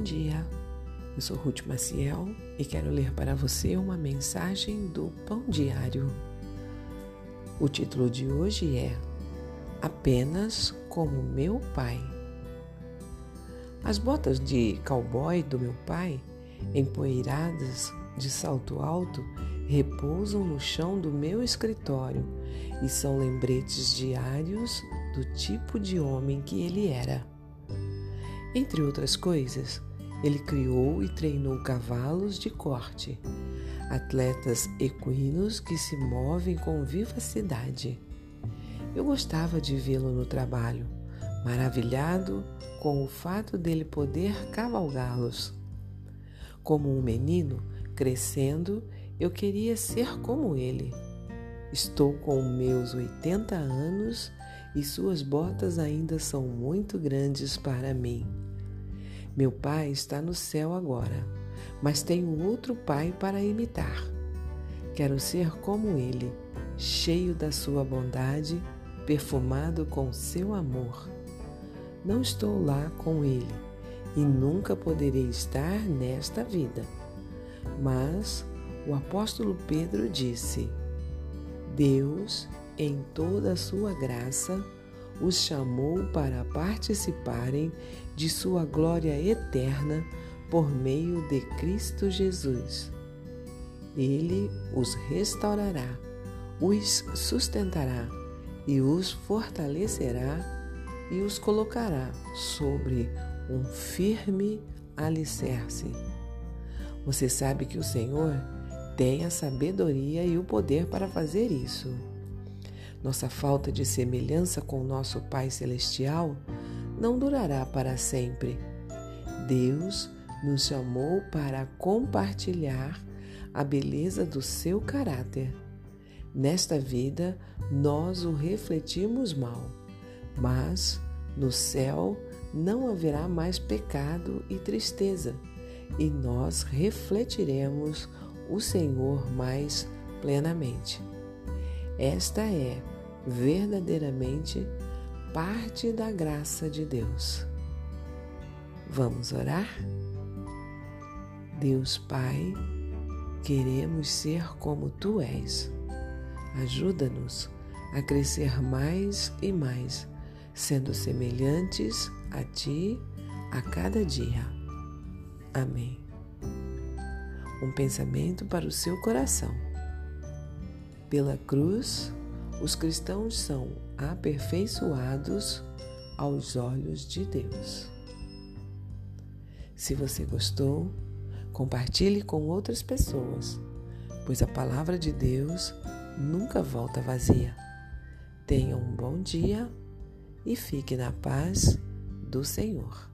Bom dia, eu sou Ruth Maciel e quero ler para você uma mensagem do Pão Diário. O título de hoje é Apenas como meu pai. As botas de cowboy do meu pai, empoeiradas de salto alto, repousam no chão do meu escritório e são lembretes diários do tipo de homem que ele era. Entre outras coisas, ele criou e treinou cavalos de corte, atletas equinos que se movem com vivacidade. Eu gostava de vê-lo no trabalho, maravilhado com o fato dele poder cavalgá-los. Como um menino, crescendo, eu queria ser como ele. Estou com meus 80 anos e suas botas ainda são muito grandes para mim. Meu pai está no céu agora, mas tenho outro pai para imitar. Quero ser como ele, cheio da sua bondade, perfumado com seu amor. Não estou lá com ele e nunca poderei estar nesta vida. Mas o apóstolo Pedro disse: Deus em toda a sua graça, os chamou para participarem de sua glória eterna por meio de Cristo Jesus. Ele os restaurará, os sustentará e os fortalecerá e os colocará sobre um firme alicerce. Você sabe que o Senhor tem a sabedoria e o poder para fazer isso. Nossa falta de semelhança com nosso Pai Celestial não durará para sempre. Deus nos chamou para compartilhar a beleza do seu caráter. Nesta vida, nós o refletimos mal, mas no céu não haverá mais pecado e tristeza, e nós refletiremos o Senhor mais plenamente. Esta é verdadeiramente parte da graça de Deus. Vamos orar? Deus Pai, queremos ser como Tu és. Ajuda-nos a crescer mais e mais, sendo semelhantes a Ti a cada dia. Amém. Um pensamento para o seu coração. Pela cruz, os cristãos são aperfeiçoados aos olhos de Deus. Se você gostou, compartilhe com outras pessoas, pois a palavra de Deus nunca volta vazia. Tenha um bom dia e fique na paz do Senhor.